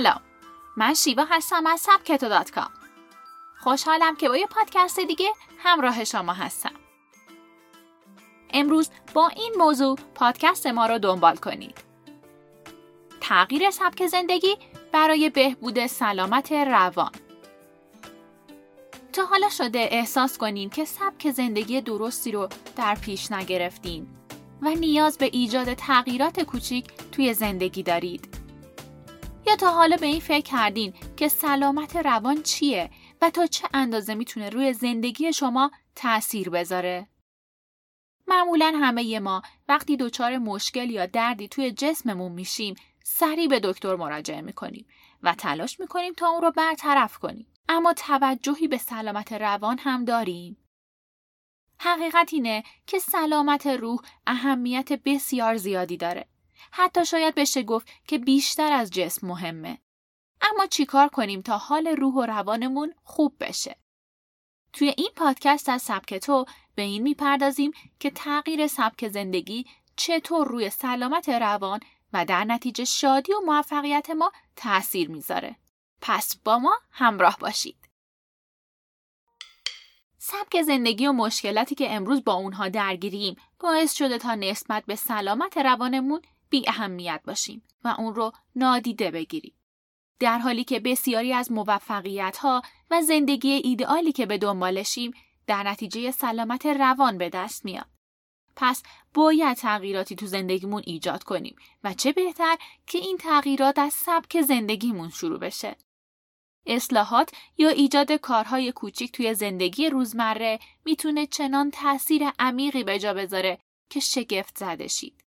سلام. من شیوا هستم از سبکتو دات کام. خوشحالم که با یه پادکست دیگه همراه شما هستم. امروز با این موضوع پادکست ما رو دنبال کنید. تغییر سبک زندگی برای بهبود سلامت روان. تا حالا شده احساس کنین که سبک زندگی درستی رو در پیش نگرفتین و نیاز به ایجاد تغییرات کوچیک توی زندگی دارید. تا حالا به این فکر کردین که سلامت روان چیه و تا چه اندازه می‌تونه روی زندگی شما تأثیر بذاره؟ معمولا همه ما وقتی دچار مشکل یا دردی توی جسممون میشیم سریع به دکتر مراجعه می‌کنیم و تلاش می‌کنیم تا اون رو برطرف کنیم. اما توجهی به سلامت روان هم داریم. حقیقت اینه که سلامت روح اهمیت بسیار زیادی داره. حتی شاید بشه گفت که بیشتر از جسم مهمه. اما چیکار کنیم تا حال روح و روانمون خوب بشه؟ توی این پادکست از سبک تو به این می‌پردازیم که تغییر سبک زندگی چطور روی سلامت روان و در نتیجه شادی و موفقیت ما تأثیر می‌ذاره. پس با ما همراه باشید. سبک زندگی و مشکلاتی که امروز با اونها درگیریم باعث شده تا نسبت به سلامت روانمون بی اهمیت باشیم و اون رو نادیده بگیریم. در حالی که بسیاری از موفقیت ها و زندگی ایدئالی که به دنبالشیم در نتیجه سلامت روان به دست میاد. پس باید تغییراتی تو زندگیمون ایجاد کنیم و چه بهتر که این تغییرات از سبک زندگیمون شروع بشه. اصلاحات یا ایجاد کارهای کوچیک توی زندگی روزمره می‌تونه چنان تاثیر عمیقی به جا بذاره که شگفت زده شید.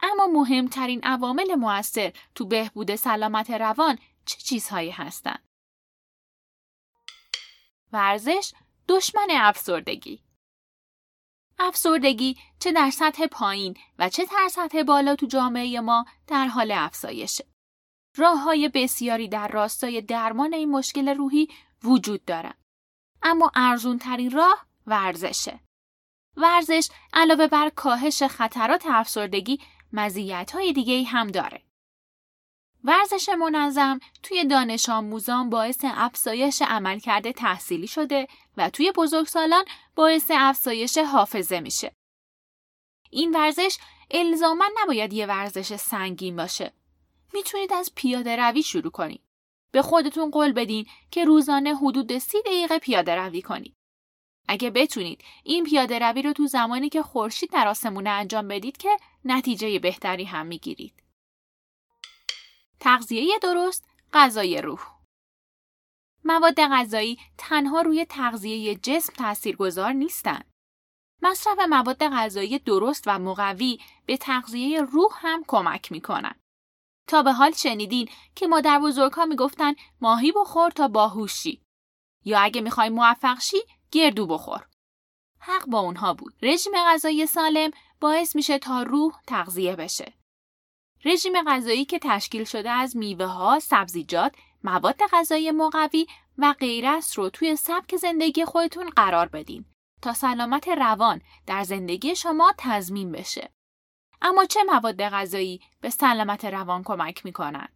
اما مهمترین عوامل موثر تو بهبود سلامت روان چه چیزهایی هستند؟ ورزش دشمن افسردگی افسردگی چه در سطح پایین و چه در سطح بالا تو جامعه ما در حال افزایشه. راه های بسیاری در راستای درمان این مشکل روحی وجود دارن. اما ارزون ترین راه ورزشه. ورزش علاوه بر کاهش خطرات افسردگی مزیت های دیگه هم داره. ورزش منظم توی دانش آموزان باعث افزایش عملکرد تحصیلی شده و توی بزرگسالان باعث افزایش حافظه میشه. این ورزش الزاما نباید یه ورزش سنگین باشه. می‌تونید از پیاده روی شروع کنید. به خودتون قول بدین که روزانه حدود سی دقیقه پیاده روی کنید. اگه بتونید این پیاده روی رو تو زمانی که خورشید در آسمونه انجام بدید که نتیجه بهتری هم می‌گیرید. تغذیه درست، غذای روح. مواد غذایی تنها روی تغذیه جسم تاثیرگذار نیستند. مصرف مواد غذایی درست و مقوی به تغذیه روح هم کمک می‌کنن. تا به حال شنیدین که مادر بزرگها می‌گفتن ماهی بخور تا باهوشی یا اگه می‌خوای موفق شی گردو بخور. حق با اونها بود. رژیم غذایی سالم باعث میشه تا روح تغذیه بشه. رژیم غذایی که تشکیل شده از میوه ها، سبزیجات، مواد غذایی مقوی و غیره است رو توی سبک زندگی خودتون قرار بدین تا سلامت روان در زندگی شما تضمین بشه. اما چه مواد غذایی به سلامت روان کمک می‌کنن؟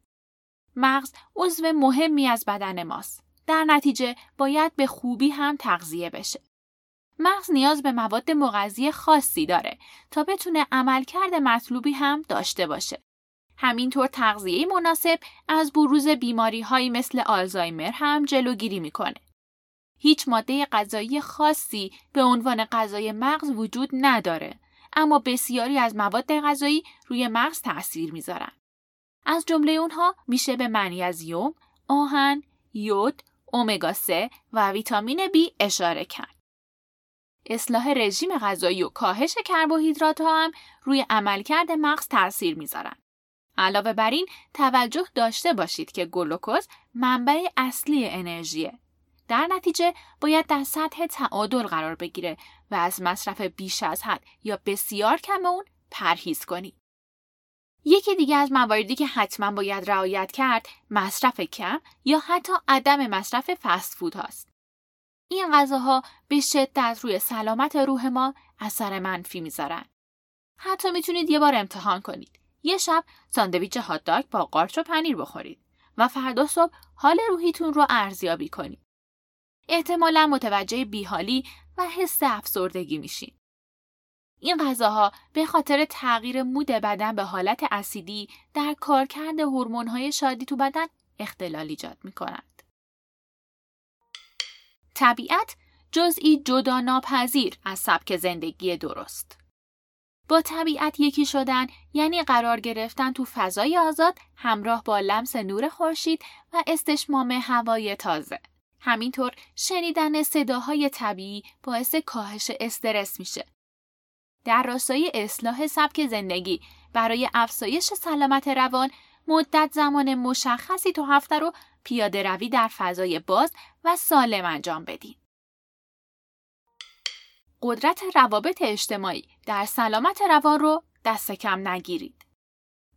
مغز عضو مهمی از بدن ماست. در نتیجه باید به خوبی هم تغذیه بشه. مغز نیاز به مواد مغذی خاصی داره تا بتونه عملکرد مطلوبی هم داشته باشه. همینطور تغذیه مناسب از بروز بیماری هایی مثل آلزایمر هم جلوگیری می‌کنه. هیچ ماده غذایی خاصی به عنوان غذای مغز وجود نداره اما بسیاری از مواد غذایی روی مغز تاثیر می‌ذارن. از جمله اونها میشه به منیزیم، آهن، یود، امگا 3 و ویتامین B اشاره کرد. اصلاح رژیم غذایی و کاهش کربوهیدرات ها هم روی عملکرد مغز تاثیر می‌ذارن. علاوه بر این توجه داشته باشید که گلوکوز منبع اصلی انرژیه. در نتیجه باید در سطح تعادل قرار بگیره و از مصرف بیش از حد یا بسیار کم اون پرهیز کنید. یکی دیگه از مواردی که حتما باید رعایت کرد مصرف کم یا حتی عدم مصرف فست فود هاست. این غذاها به شدت روی سلامت روح ما اثر منفی می‌ذارن. حتی می‌تونید یه بار امتحان کنید. یه شب ساندویچ هات با قارچ و پنیر بخورید و فردا صبح حال روحیتون رو ارزیابی کنید. احتمالا متوجه بیحالی و حس افسردگی میشین. این غذاها به خاطر تغییر مود بدن به حالت اسیدی در کارکرد هورمون‌های شادی تو بدن اختلال ایجاد می‌کنند. طبیعت جزئی جدا ناپذیر از سبک زندگی درست. با طبیعت یکی شدن یعنی قرار گرفتن تو فضای آزاد همراه با لمس نور خورشید و استشمام هوای تازه. همینطور شنیدن صداهای طبیعی باعث کاهش استرس میشه. در راستای اصلاح سبک زندگی برای افزایش سلامت روان مدت زمان مشخصی تو هفته رو پیاده روی در فضای باز و سالم انجام بدین. قدرت روابط اجتماعی در سلامت روان رو دست کم نگیرید.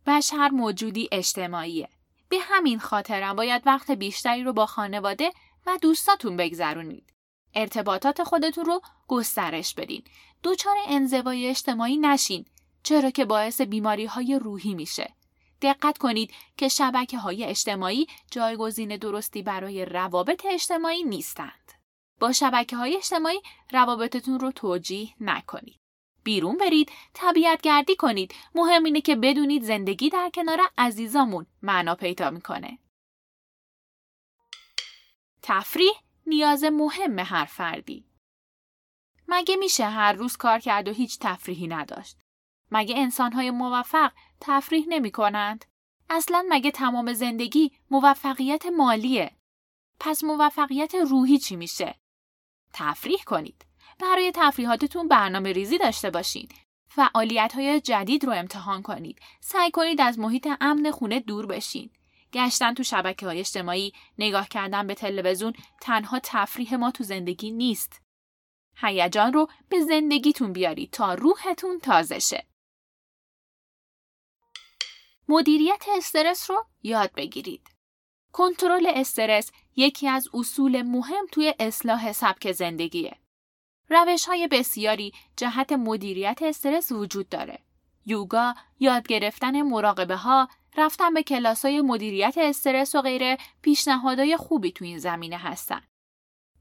بشر موجودی اجتماعیه. به همین خاطر باید وقت بیشتری رو با خانواده و دوستاتون بگذرونید. ارتباطات خودتون رو گسترش بدین. دوچار انزوای اجتماعی نشین چرا که باعث بیماری های روحی میشه. دقت کنید که شبکه های اجتماعی جایگزین درستی برای روابط اجتماعی نیستند. با شبکه های اجتماعی روابطتون رو توجیه نکنید. بیرون برید، طبیعت گردی کنید. مهم اینه که بدونید زندگی در کنار عزیزامون معنا پیدا می‌کنه. تفریح نیاز مهم هر فردی. مگه میشه هر روز کار کرد و هیچ تفریحی نداشت؟ مگه انسانهای موفق تفریح نمی کنند؟ اصلا مگه تمام زندگی موفقیت مالیه؟ پس موفقیت روحی چی میشه؟ تفریح کنید. برای تفریحاتتون برنامه ریزی داشته باشید. فعالیت های جدید رو امتحان کنید. سعی کنید از محیط امن خونه دور بشین. گشتن تو شبکه های اجتماعی، نگاه کردن به تلویزیون تنها تفریح ما تو زندگی نیست. هیجان رو به زندگیتون بیارید تا روحتون تازه شه. مدیریت استرس رو یاد بگیرید. کنترل استرس یکی از اصول مهم توی اصلاح سبک زندگیه. روش های بسیاری جهت مدیریت استرس وجود داره. یوگا، یاد گرفتن مراقبه ها، رفتن به کلاس های مدیریت استرس و غیره پیشنهادهای خوبی تو این زمینه هستن.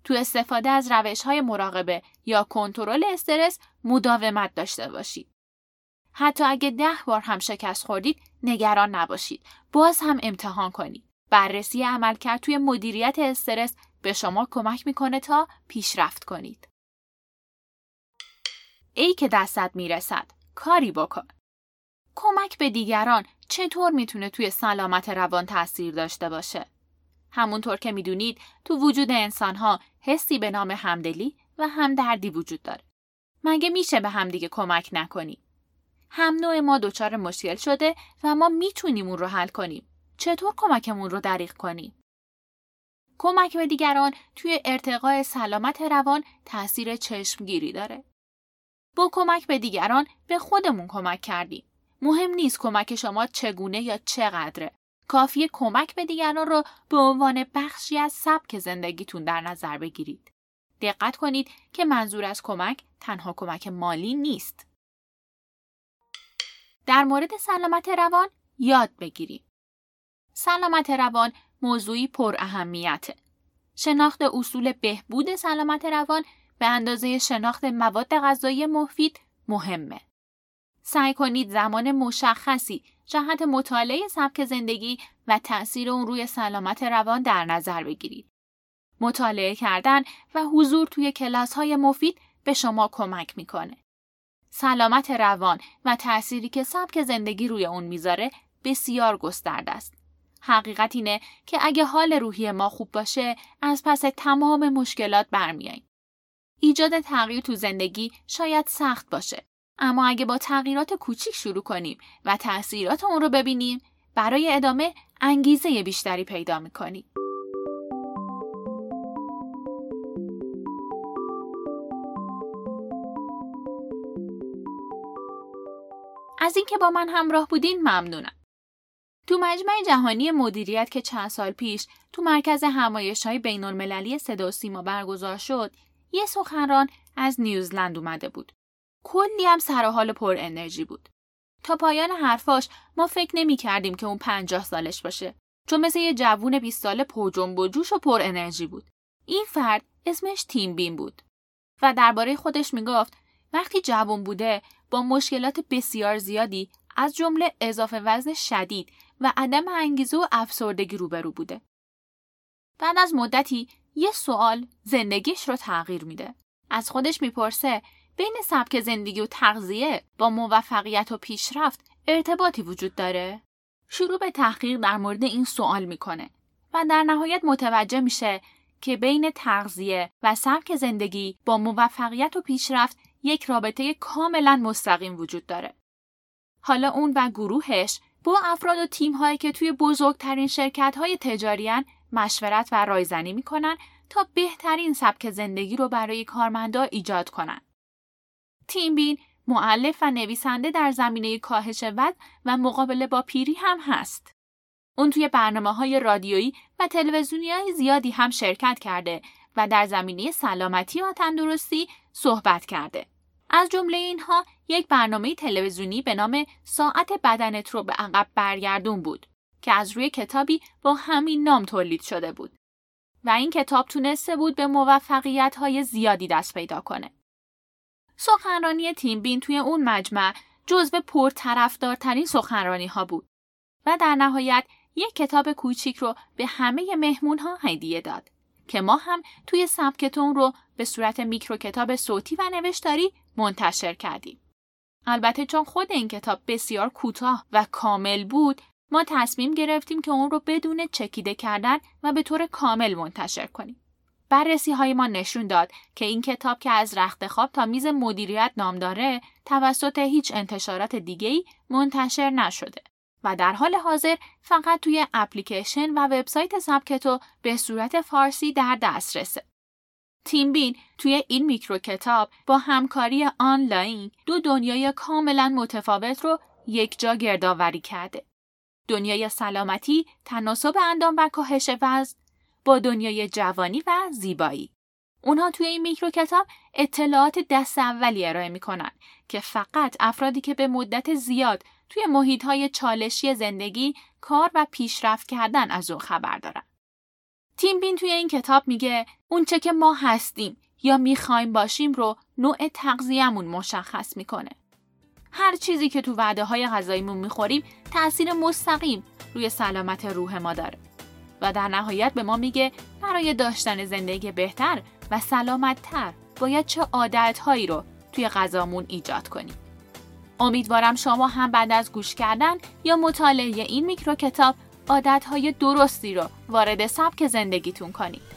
تو استفاده از روش های مراقبه یا کنترل استرس مداومت داشته باشید. حتی اگه ده بار هم شکست خوردید نگران نباشید. باز هم امتحان کنید. بررسی عملکرد توی مدیریت استرس به شما کمک می‌کنه تا پیشرفت کنید. ای که دستت می‌رسد کاری بکن. کمک به دیگران چطور می‌تونه توی سلامت روان تاثیر داشته باشه؟ همونطور که می‌دونید تو وجود انسانها حسی به نام همدلی و همدردی وجود داره. مگه میشه به همدیگه کمک نکنیم؟ هم نوع ما دچار مشکل شده و ما می‌تونیم اون رو حل کنیم. چطور کمکمون رو دریغ کنیم؟ کمک به دیگران توی ارتقاء سلامت روان تاثیر چشمگیری داره. با کمک به دیگران به خودمون کمک کردیم. مهم نیست کمک شما چگونه یا چقدره. کافی کمک به دیگران رو به عنوان بخشی از سبک زندگیتون در نظر بگیرید. دقت کنید که منظور از کمک تنها کمک مالی نیست. در مورد سلامت روان یاد بگیرید. سلامت روان موضوعی پر اهمیته. شناخت اصول بهبود سلامت روان به اندازه شناخت مواد غذایی مفید مهمه. سعی کنید زمان مشخصی جهت مطالعه سبک زندگی و تأثیر اون روی سلامت روان در نظر بگیرید. مطالعه کردن و حضور توی کلاس های مفید به شما کمک می‌کنه. سلامت روان و تأثیری که سبک زندگی روی اون می‌ذاره بسیار گسترده است. حقیقت اینه که اگه حال روحی ما خوب باشه از پس تمام مشکلات برمیاییم. ایجاد تغییر تو زندگی شاید سخت باشه اما اگه با تغییرات کوچیک شروع کنیم و تاثیرات اون رو ببینیم برای ادامه انگیزه بیشتری پیدا می‌کنیم. از اینکه با من همراه بودین ممنونم. تو مجمع جهانی مدیریت که چند سال پیش تو مرکز همایش های بین المللی صدا و سیما برگزار شد، یه سخنران از نیوزلند اومده بود. کلی هم سر حال پر انرژی بود. تا پایان حرفاش ما فکر نمی کردیم که اون پنجاه سالش باشه. چون مثل یه جوون 20 ساله پر جنب و جوش و پر انرژی بود. این فرد اسمش تیم بین بود و درباره خودش می‌گفت وقتی جوان بوده با مشکلات بسیار زیادی از جمله اضافه وزن شدید و عدم انگیزه و افسردگی روبرو بوده. بعد از مدتی یه سوال زندگیش رو تغییر میده. از خودش می‌پرسه بین سبک زندگی و تغذیه با موفقیت و پیشرفت ارتباطی وجود داره؟ شروع به تحقیق در مورد این سوال می‌کنه و در نهایت متوجه میشه که بین تغذیه و سبک زندگی با موفقیت و پیشرفت یک رابطه کاملا مستقیم وجود داره. حالا اون و گروهش با افراد و تیم هایی که توی بزرگترین شرکت های تجاریان مشورت و رایزنی می‌کنن تا بهترین سبک زندگی رو برای کارمندا ایجاد کنن. تیم بین معلف و نویسنده در زمینه کاهش وزن و مقابله با پیری هم هست. اون توی برنامه های رادیویی و تلویزیونی های زیادی هم شرکت کرده و در زمینه سلامتی و تندرستی صحبت کرده. از جمله اینها یک برنامه تلویزیونی به نام ساعت بدنت رو به عقب برگردون بود که از روی کتابی با همین نام تولید شده بود و این کتاب تونسته بود به موفقیت های زیادی دست پیدا کنه. سخنرانی تیم بین توی اون مجمع جزو پرطرفدارترین سخنرانی ها بود و در نهایت یک کتاب کوچیک رو به همه مهمون ها هدیه داد که ما هم توی سبکتون رو به صورت میکرو کتاب صوتی و نوشتاری منتشر کردیم. البته چون خود این کتاب بسیار کوتاه و کامل بود ما تصمیم گرفتیم که اون رو بدون چکیده کردن و به طور کامل منتشر کنیم. بررسی های ما نشون داد که این کتاب که از رخت خواب تا میز مدیریت نام داره توسط هیچ انتشارات دیگه‌ای منتشر نشده و در حال حاضر فقط توی اپلیکیشن و وبسایت سبکتو به صورت فارسی در دسترسه. تیم بین توی این میکرو کتاب با همکاری آنلاین دو دنیای کاملا متفاوت رو یک جا گردآوری کرده. دنیای سلامتی، تناسب اندام و کاهش وزن با دنیای جوانی و زیبایی. اونها توی این میکرو کتاب اطلاعات دست اولی ارائه می‌کنن که فقط افرادی که به مدت زیاد توی محیط های چالشی زندگی کار و پیشرفت کردن از اون خبر دارن. تیم بین توی این کتاب میگه اونچه که ما هستیم یا می‌خوایم باشیم رو نوع تغذیهمون مشخص می‌کنه. هر چیزی که تو وعده های غذاییمون می‌خوریم تاثیر مستقیم روی سلامت روح ما داره. و در نهایت به ما میگه برای داشتن زندگی بهتر و سلامتتر باید چه عادتهایی رو توی غذامون ایجاد کنیم. امیدوارم شما هم بعد از گوش کردن یا مطالعه این میکرو کتاب عادتهای درستی رو وارد سبک زندگیتون کنید.